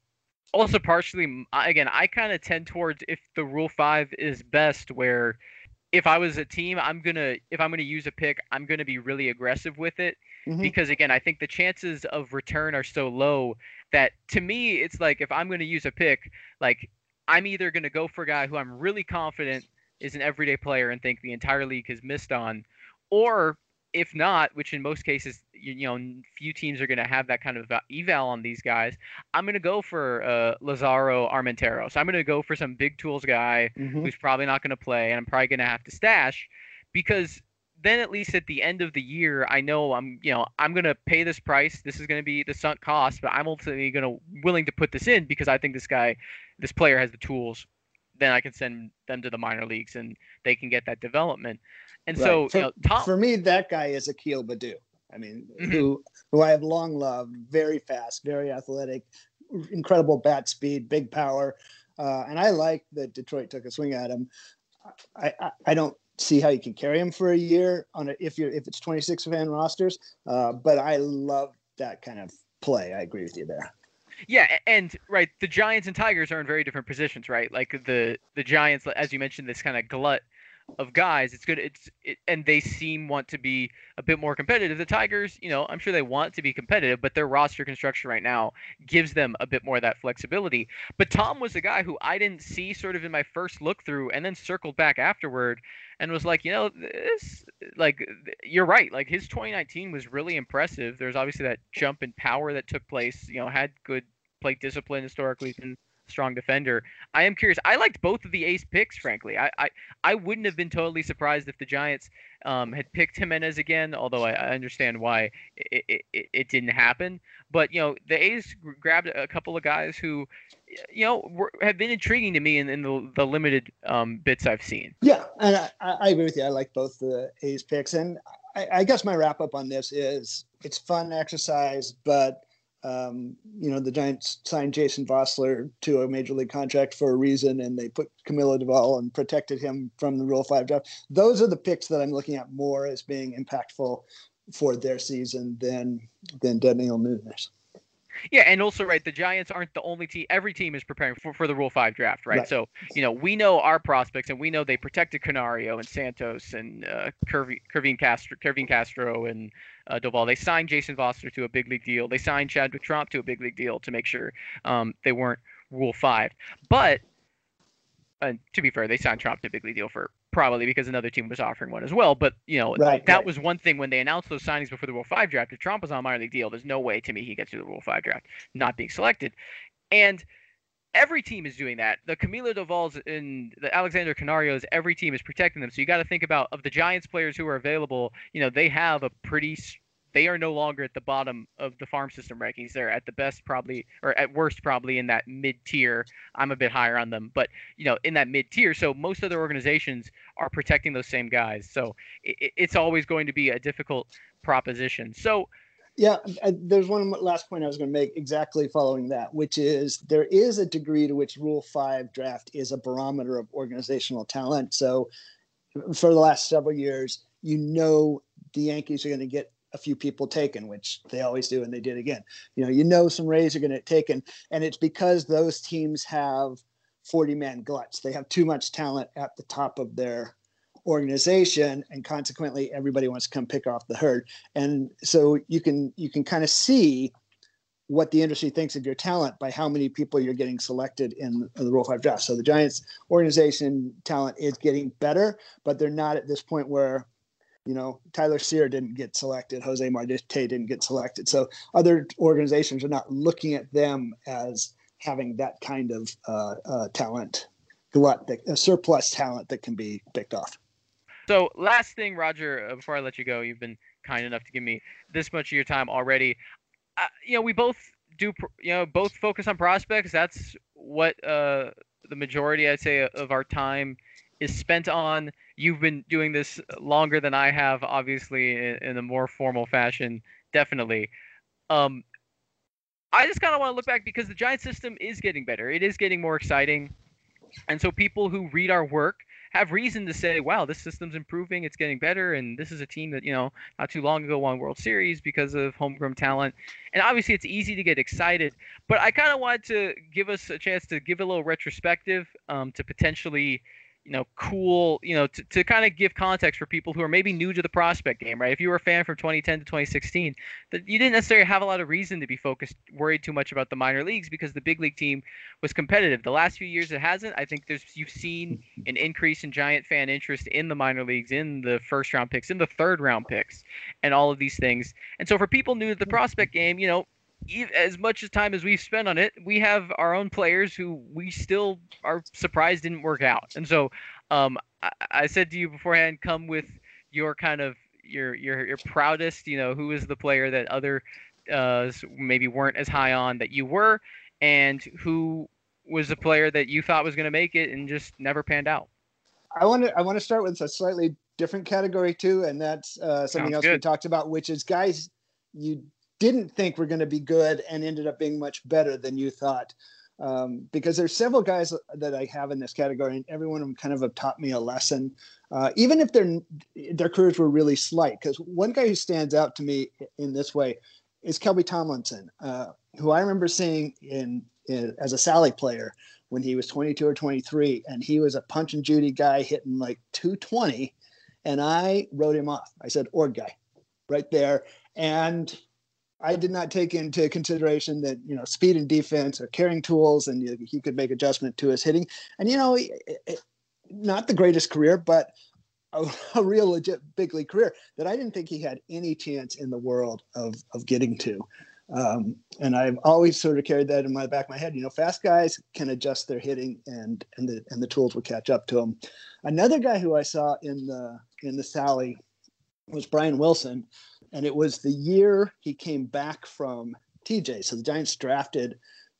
also partially again I kind of tend towards if the rule five is best where if I was a team I'm gonna if I'm gonna use a pick I'm gonna be really aggressive with it mm-hmm. because again I think the chances of return are so low that to me it's like if I'm gonna use a pick like I'm either gonna go for a guy who I'm really confident is an everyday player and think the entire league has missed on or if not, which in most cases, you, you know, few teams are going to have that kind of eval on these guys. I'm going to go for uh, Lazaro Armentero. So I'm going to go for some big tools guy mm-hmm. who's probably not going to play, and I'm probably going to have to stash because then at least at the end of the year, I know I'm, you know, I'm going to pay this price. This is going to be the sunk cost, but I'm ultimately going to willing to put this in because I think this guy, this player has the tools. Then I can send them to the minor leagues and they can get that development. And right. so, for, you know, Tom, for me, that guy is Akil Baddoo. I mean, mm-hmm. who who I have long loved, very fast, very athletic, incredible bat speed, big power, uh, and I like that Detroit took a swing at him. I, I, I don't see how you can carry him for a year on a, if you're if it's 26 fan rosters, uh, but I love that kind of play. I agree with you there. Yeah, and right, the Giants and Tigers are in very different positions, right? Like the the Giants, as you mentioned, this kind of glut of guys. It's good. It's it, and they seem want to be a bit more competitive. The Tigers, you know, I'm sure they want to be competitive, but their roster construction right now gives them a bit more of that flexibility. But Tom was a guy who I didn't see sort of in my first look through, and then circled back afterward and was like, you know, this like you're right. Like his 2019 was really impressive. There's obviously that jump in power that took place. You know, had good plate discipline historically, strong defender. I am curious. I liked both of the ace picks, frankly. I I, I wouldn't have been totally surprised if the Giants um, had picked Jimenez again, although I, I understand why it, it, it, didn't happen. But you know, the A's grabbed a couple of guys who, you know, were, have been intriguing to me in, in the, the limited um, bits I've seen. Yeah, and I, I agree with you. I like both the A's picks, and I, I guess my wrap up on this is it's fun exercise, but um, you know, the Giants signed Jason Vosler to a major league contract for a reason, and they put Camilo Doval and protected him from the Rule Five draft. Those are the picks that I'm looking at more as being impactful for their season than than Dedniel Nunez. Yeah, and also right, the Giants aren't the only team. Every team is preparing for, for the Rule Five draft, right? right? So you know we know our prospects, and we know they protected Canario and Santos and uh, Kervin Castro, Kervin Castro and uh, Doval. They signed Jason Vosler to a big league deal. They signed Chadwick Tromp to a big league deal to make sure um, they weren't Rule Five. But and to be fair, they signed Tromp to a big league deal for probably because another team was offering one as well. But you know, right, that right. was one thing when they announced those signings before the Rule Five draft. If Tromp was on a minor league deal, there's no way to me he gets to the Rule Five draft not being selected. And every team is doing that. The Camilo Dovals and the Alexander Canarios, every team is protecting them. So you got to think about of the Giants players who are available. You know, they have a pretty they are no longer at the bottom of the farm system rankings. They're at the best, probably, or at worst, probably in that mid tier. I'm a bit higher on them, but you know, in that mid tier. So most other organizations are protecting those same guys. So it, it's always going to be a difficult proposition. So. Yeah, uh, there's one last point I was going to make exactly following that, which is there is a degree to which Rule 5 draft is a barometer of organizational talent. So uh, for the last several years, you know the Yankees are going to get a few people taken, which they always do, and they did again. You know, you know some Rays are going to get taken, and it's because those teams have 40 man gluts. They have too much talent at the top of their organization, and consequently, everybody wants to come pick off the herd. And so you can you can kind of see what the industry thinks of your talent by how many people you're getting selected in the Rule 5 draft. So the Giants organization talent is getting better, but they're not at this point where you know, Tyler Cyr didn't get selected, Jose Marte didn't get selected. So other organizations are not looking at them as having that kind of uh, uh, talent, glut, that, a surplus talent that can be picked off. So last thing, Roger, uh, before I let you go, you've been kind enough to give me this much of your time already. Uh, you know, we both do, you know, both focus on prospects. That's what uh, the majority, I'd say, of our time is spent on you've been doing this longer than I have, obviously in, in a more formal fashion, definitely. Um, I just kind of want to look back because the giant system is getting better. It is getting more exciting, and so people who read our work have reason to say, "Wow, this system's improving. It's getting better." And this is a team that you know not too long ago won World Series because of homegrown talent. And obviously, it's easy to get excited. But I kind of wanted to give us a chance to give a little retrospective um, to potentially you know, cool, you know, to, to kind of give context for people who are maybe new to the prospect game, right? If you were a fan from 2010 to 2016, that you didn't necessarily have a lot of reason to be focused, worried too much about the minor leagues because the big league team was competitive. The last few years it hasn't. I think there's you've seen an increase in giant fan interest in the minor leagues, in the first round picks, in the third round picks, and all of these things. And so for people new to the prospect game, you know, as much as time as we've spent on it, we have our own players who we still are surprised didn't work out. And so, um, I, I, said to you beforehand, come with your kind of your your your proudest. You know, who is the player that other uh, maybe weren't as high on that you were, and who was the player that you thought was going to make it and just never panned out. I want to I want to start with a slightly different category too, and that's uh, something Sounds else good. we talked about, which is guys you didn't think we were going to be good and ended up being much better than you thought. Um, because there's several guys that I have in this category, and every one of them kind of have taught me a lesson, uh, even if their their careers were really slight. Because one guy who stands out to me in this way is Kelby Tomlinson, uh, who I remember seeing in, in, as a Sally player when he was 22 or 23, and he was a punch and Judy guy hitting like 220, and I wrote him off. I said, "Ord guy," right there, and I did not take into consideration that you know speed and defense are carrying tools, and he could make adjustment to his hitting. And you know, not the greatest career, but a, a, real legit big league career that I didn't think he had any chance in the world of of getting to. Um, and I've always sort of carried that in my back of my head. You know, fast guys can adjust their hitting, and and the and the tools will catch up to them. Another guy who I saw in the in the Sally was Brian Wilson, and it was the year he came back from TJ. So the Giants drafted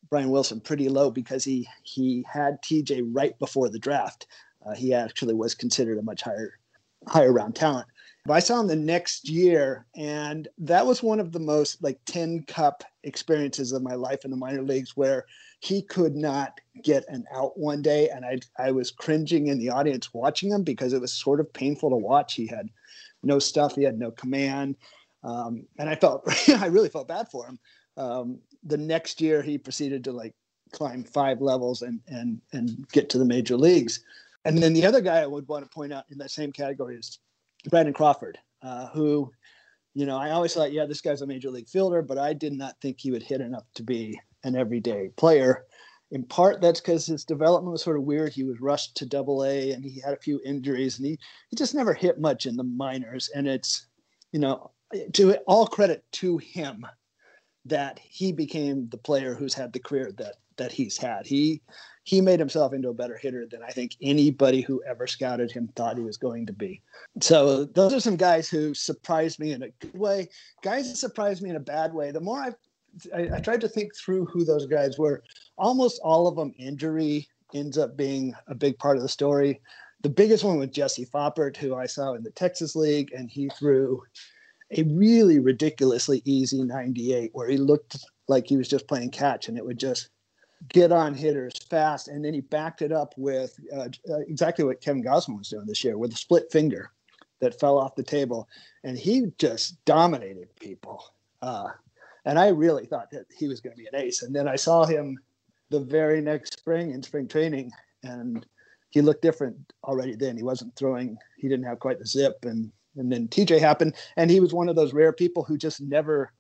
Brian Wilson pretty low because he he had TJ right before the draft. Uh, he actually was considered a much higher higher round talent. But I saw him the next year, and that was one of the most like 10 cup experiences of my life in the minor leagues where he could not get an out one day. And I, I was cringing in the audience watching him because it was sort of painful to watch. He had no stuff, he had no command. Um, and I felt, I really felt bad for him. Um, the next year, he proceeded to like climb five levels and, and, and get to the major leagues. And then the other guy I would want to point out in that same category is Brandon Crawford, uh, who, you know, I always thought, yeah, this guy's a major league fielder, but I did not think he would hit enough to be an everyday player. In part, that's because his development was sort of weird. He was rushed to double A and he had a few injuries and he, he just never hit much in the minors. And it's, you know, to all credit to him that he became the player who's had the career that that he's had. He he made himself into a better hitter than I think anybody who ever scouted him thought he was going to be. So those are some guys who surprised me in a good way. Guys that surprised me in a bad way. The more I've, I, I tried to think through who those guys were, almost all of them injury ends up being a big part of the story. The biggest one was Jesse Foppert, who I saw in the Texas League, and he threw a really ridiculously easy 98 where he looked like he was just playing catch and it would just get on hitters fast. And then he backed it up with uh, uh, exactly what Kevin Gausman was doing this year with a split finger that fell off the table. And he just dominated people. Uh, and I really thought that he was going to be an ace. And then I saw him the very next spring in spring training, and he looked different already then. He wasn't throwing, he didn't have quite the zip. And, and then TJ happened, and he was one of those rare people who just never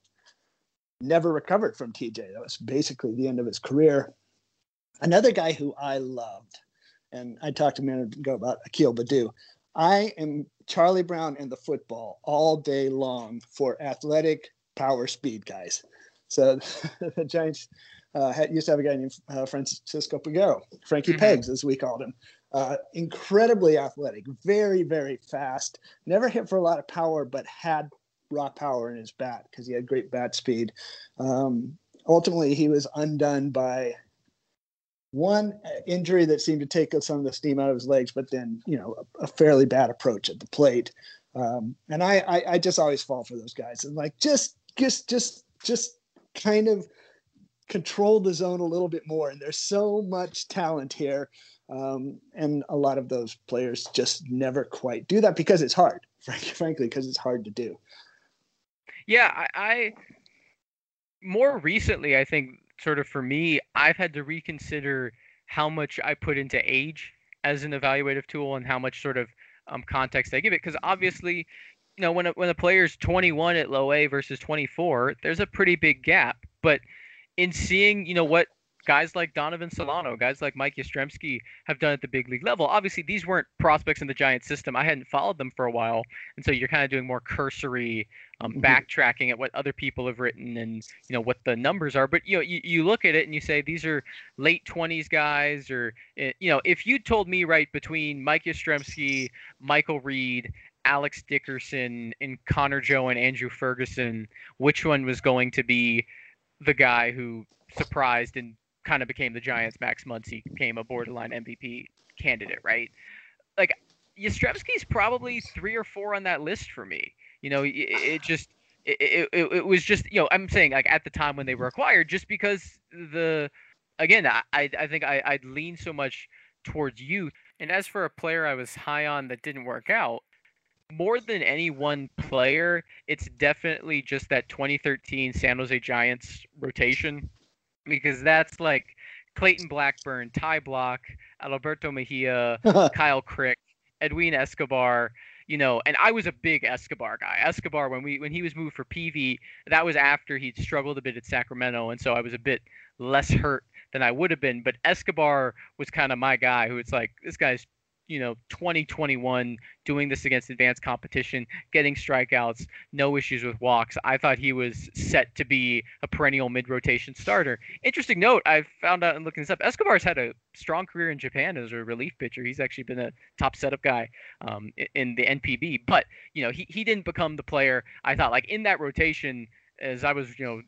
never recovered from TJ. That was basically the end of his career. Another guy who I loved, and I talked a minute ago about Akil Baddoo. I am Charlie Brown and the football all day long for athletic power speed guys. So the Giants uh, had, used to have a guy named uh, Francisco Peguero, Frankie mm-hmm. Pegs, as we called him. Uh, incredibly athletic, very, very fast. Never hit for a lot of power, but had raw power in his bat because he had great bat speed. Um, ultimately, he was undone by one injury that seemed to take some of the steam out of his legs, but then you know a, a fairly bad approach at the plate. Um, and I, I, I just always fall for those guys and like just just just just kind of control the zone a little bit more. And there's so much talent here. Um, and a lot of those players just never quite do that because it's hard, frankly, because it's hard to do. Yeah, I, I more recently, I think, sort of for me, I've had to reconsider how much I put into age as an evaluative tool and how much sort of um, context I give it. Because obviously, you know, when a, when a player's 21 at low A versus 24, there's a pretty big gap. But in seeing, you know, what guys like Donovan Solano, guys like Mike Yastrzemski have done at the big league level. Obviously, these weren't prospects in the Giants system. I hadn't followed them for a while, and so you're kind of doing more cursory um, mm-hmm. backtracking at what other people have written and you know what the numbers are. But you know, you, you look at it and you say these are late 20s guys, or eh, you know, if you told me right between Mike Yastrzemski, Michael Reed, Alex Dickerson, and Connor Joe and Andrew Ferguson, which one was going to be the guy who surprised and kind of became the Giants' Max Muncy, became a borderline MVP candidate, right? Like Yastrzemski's probably three or four on that list for me. You know, it, it just it, it, it was just you know I'm saying like at the time when they were acquired, just because the again I I think I I'd lean so much towards youth. And as for a player I was high on that didn't work out, more than any one player, it's definitely just that 2013 San Jose Giants rotation because that's like Clayton Blackburn, Ty Blach, Alberto Mejia, Kyle Crick, Edwin Escobar, you know, and I was a big Escobar guy. Escobar when we when he was moved for Peavy, that was after he'd struggled a bit at Sacramento, and so I was a bit less hurt than I would have been. But Escobar was kind of my guy who it's like this guy's you know 2021 doing this against advanced competition getting strikeouts no issues with walks. I thought he was set to be a perennial mid-rotation starter. Interesting note i found out in looking this up escobar's had a strong career in japan as a relief pitcher. He's actually been a top setup guy um, in the npb but you know he, he didn't become the player i thought like in that rotation as i was you know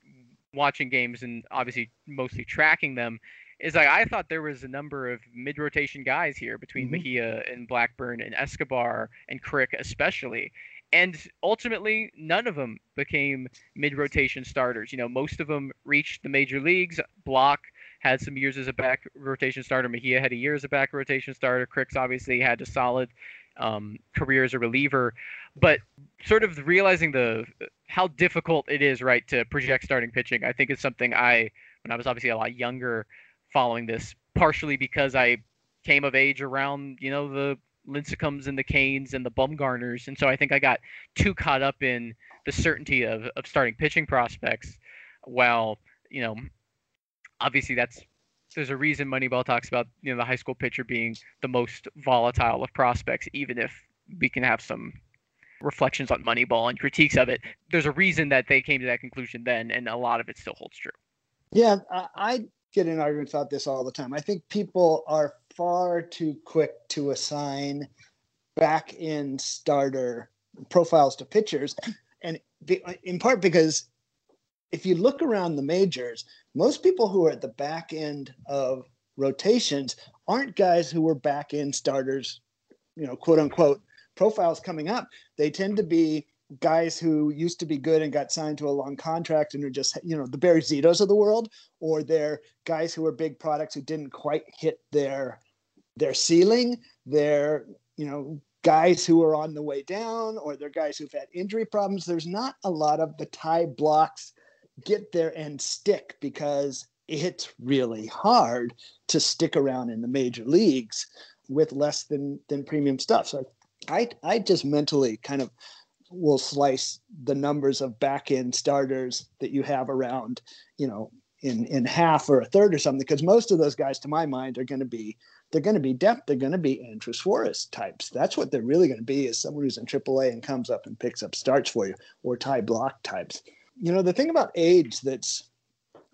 watching games and obviously mostly tracking them is like I thought there was a number of mid rotation guys here between mm-hmm. Mejia and Blackburn and Escobar and Crick especially. And ultimately, none of them became mid rotation starters. You know, most of them reached the major leagues. Blach had some years as a back rotation starter. Mejia had a year as a back rotation starter. Crick's obviously had a solid um, career as a reliever. But sort of realizing the how difficult it is, right, to project starting pitching, I think is something I, when I was obviously a lot younger, following this, partially because I came of age around, you know, the Lincecums and the Cains and the Bumgarners. And so I think I got too caught up in the certainty of, of starting pitching prospects. While, you know, obviously that's there's a reason Moneyball talks about, you know, the high school pitcher being the most volatile of prospects, even if we can have some reflections on Moneyball and critiques of it. There's a reason that they came to that conclusion then, and a lot of it still holds true. Yeah, I get in arguments about this all the time. I think people are far too quick to assign back end starter profiles to pitchers, and in part because if you look around the majors, most people who are at the back end of rotations aren't guys who were back end starters, you know, quote unquote profiles coming up. They tend to be guys who used to be good and got signed to a long contract and are just you know the Barry Zitos of the world, or they're guys who are big products who didn't quite hit their their ceiling. They're you know guys who are on the way down, or they're guys who've had injury problems. There's not a lot of the Ty Blachs get there and stick because it's really hard to stick around in the major leagues with less than than premium stuff. So I I just mentally kind of will slice the numbers of back end starters that you have around, you know, in in half or a third or something, because most of those guys, to my mind, are going to be they're going to be depth. They're going to be Andrew Suarez types. That's what they're really going to be is someone who's in AAA and comes up and picks up starts for you, or Ty Blach types. You know, the thing about age that's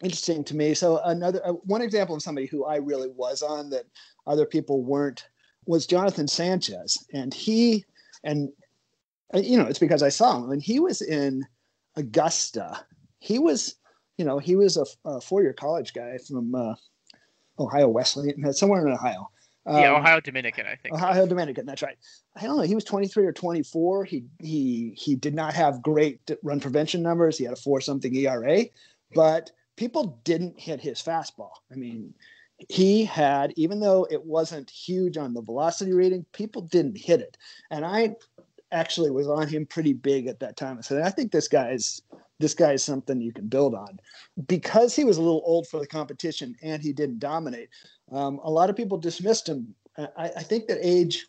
interesting to me. So another uh, one example of somebody who I really was on that other people weren't was Jonathan Sanchez, and he and you know, it's because I saw him when he was in Augusta. He was, you know, he was a, a four-year college guy from uh, Ohio Wesleyan, somewhere in Ohio. Um, yeah, Ohio Dominican, I think. Ohio Dominican, that's right. I don't know. He was 23 or 24. He he he did not have great run prevention numbers. He had a four something ERA, but people didn't hit his fastball. I mean, he had even though it wasn't huge on the velocity rating, people didn't hit it. And I actually was on him pretty big at that time. Said, I think this guy is this guy is something you can build on. Because he was a little old for the competition and he didn't dominate, um, a lot of people dismissed him. I, I, think that age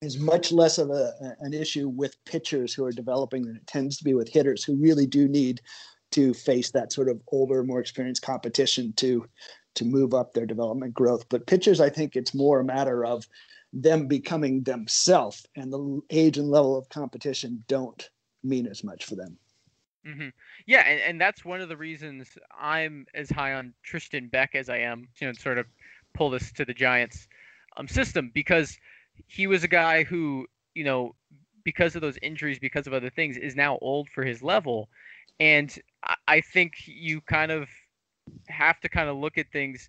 is much less of a, an issue with pitchers who are developing than it tends to be with hitters who really do need to face that sort of older, more experienced competition to to move up their development growth. But pitchers, I think it's more a matter of them becoming themselves and the age and level of competition don't mean as much for them. Mm-hmm. Yeah, and, and that's one of the reasons I'm as high on Tristan Beck as I am, you know, sort of pull this to the Giants um, system because he was a guy who, you know, because of those injuries, because of other things, is now old for his level. And I think you kind of have to kind of look at things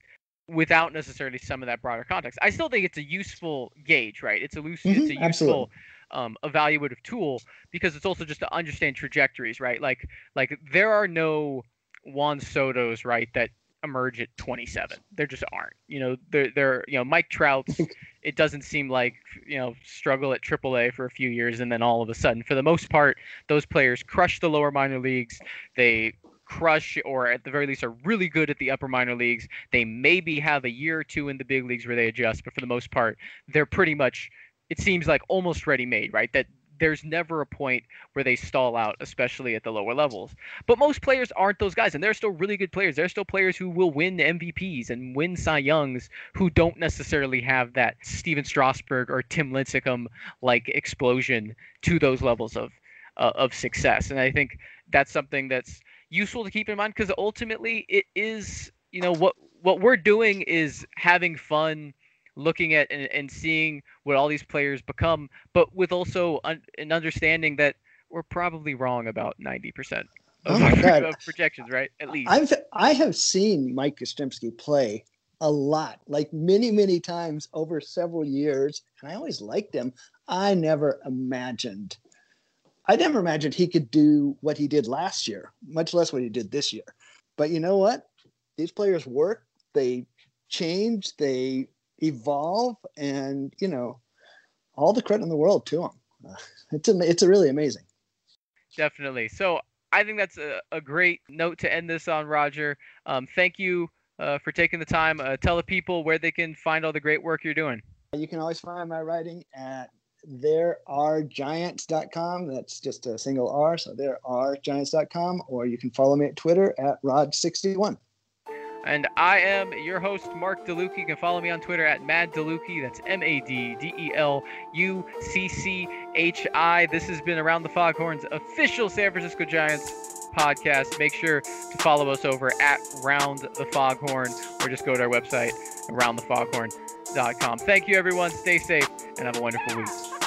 without necessarily some of that broader context. I still think it's a useful gauge, right? It's a loose, mm-hmm, it's a useful um, evaluative tool because it's also just to understand trajectories, right? Like like there are no Juan Soto's, right, that emerge at 27. There just aren't. You know, they're they're you know Mike Trout's. it doesn't seem like you know struggle at AAA for a few years and then all of a sudden, for the most part, those players crush the lower minor leagues. They crush or at the very least are really good at the upper minor leagues. They maybe have a year or two in the big leagues where they adjust, but for the most part, they're pretty much it seems like almost ready made, right? That there's never a point where they stall out, especially at the lower levels. But most players aren't those guys, and they're still really good players. They're still players who will win MVPs and win Cy Youngs who don't necessarily have that Stephen Strasburg or Tim Lincecum like explosion to those levels of uh, of success. And I think that's something that's useful to keep in mind because ultimately it is, you know, what what we're doing is having fun looking at and, and seeing what all these players become, but with also un- an understanding that we're probably wrong about 90% of, Oh my God. of projections, right? At least. I've I have seen Mike Yastrzemski play a lot, like many many times over several years, and I always liked him. I never imagined, I never imagined he could do what he did last year, much less what he did this year. But you know what? These players work. They change. They evolve, and you know, all the credit in the world to them. It's a, it's a really amazing. Definitely. So I think that's a, a great note to end this on, Roger. Um, thank you uh, for taking the time. Uh, tell the people where they can find all the great work you're doing. You can always find my writing at therearegiants.com. That's just a single R, so therearegiants.com, or you can follow me at Twitter at Rod61. And I am your host, Mark DeLucchi. You can follow me on Twitter at Mad DeLucchi. That's M A D D E L U C C H I. This has been Around the Foghorns official San Francisco Giants podcast. Make sure to follow us over at Round the Foghorn or just go to our website, aroundthefoghorn.com. Thank you, everyone. Stay safe and have a wonderful week.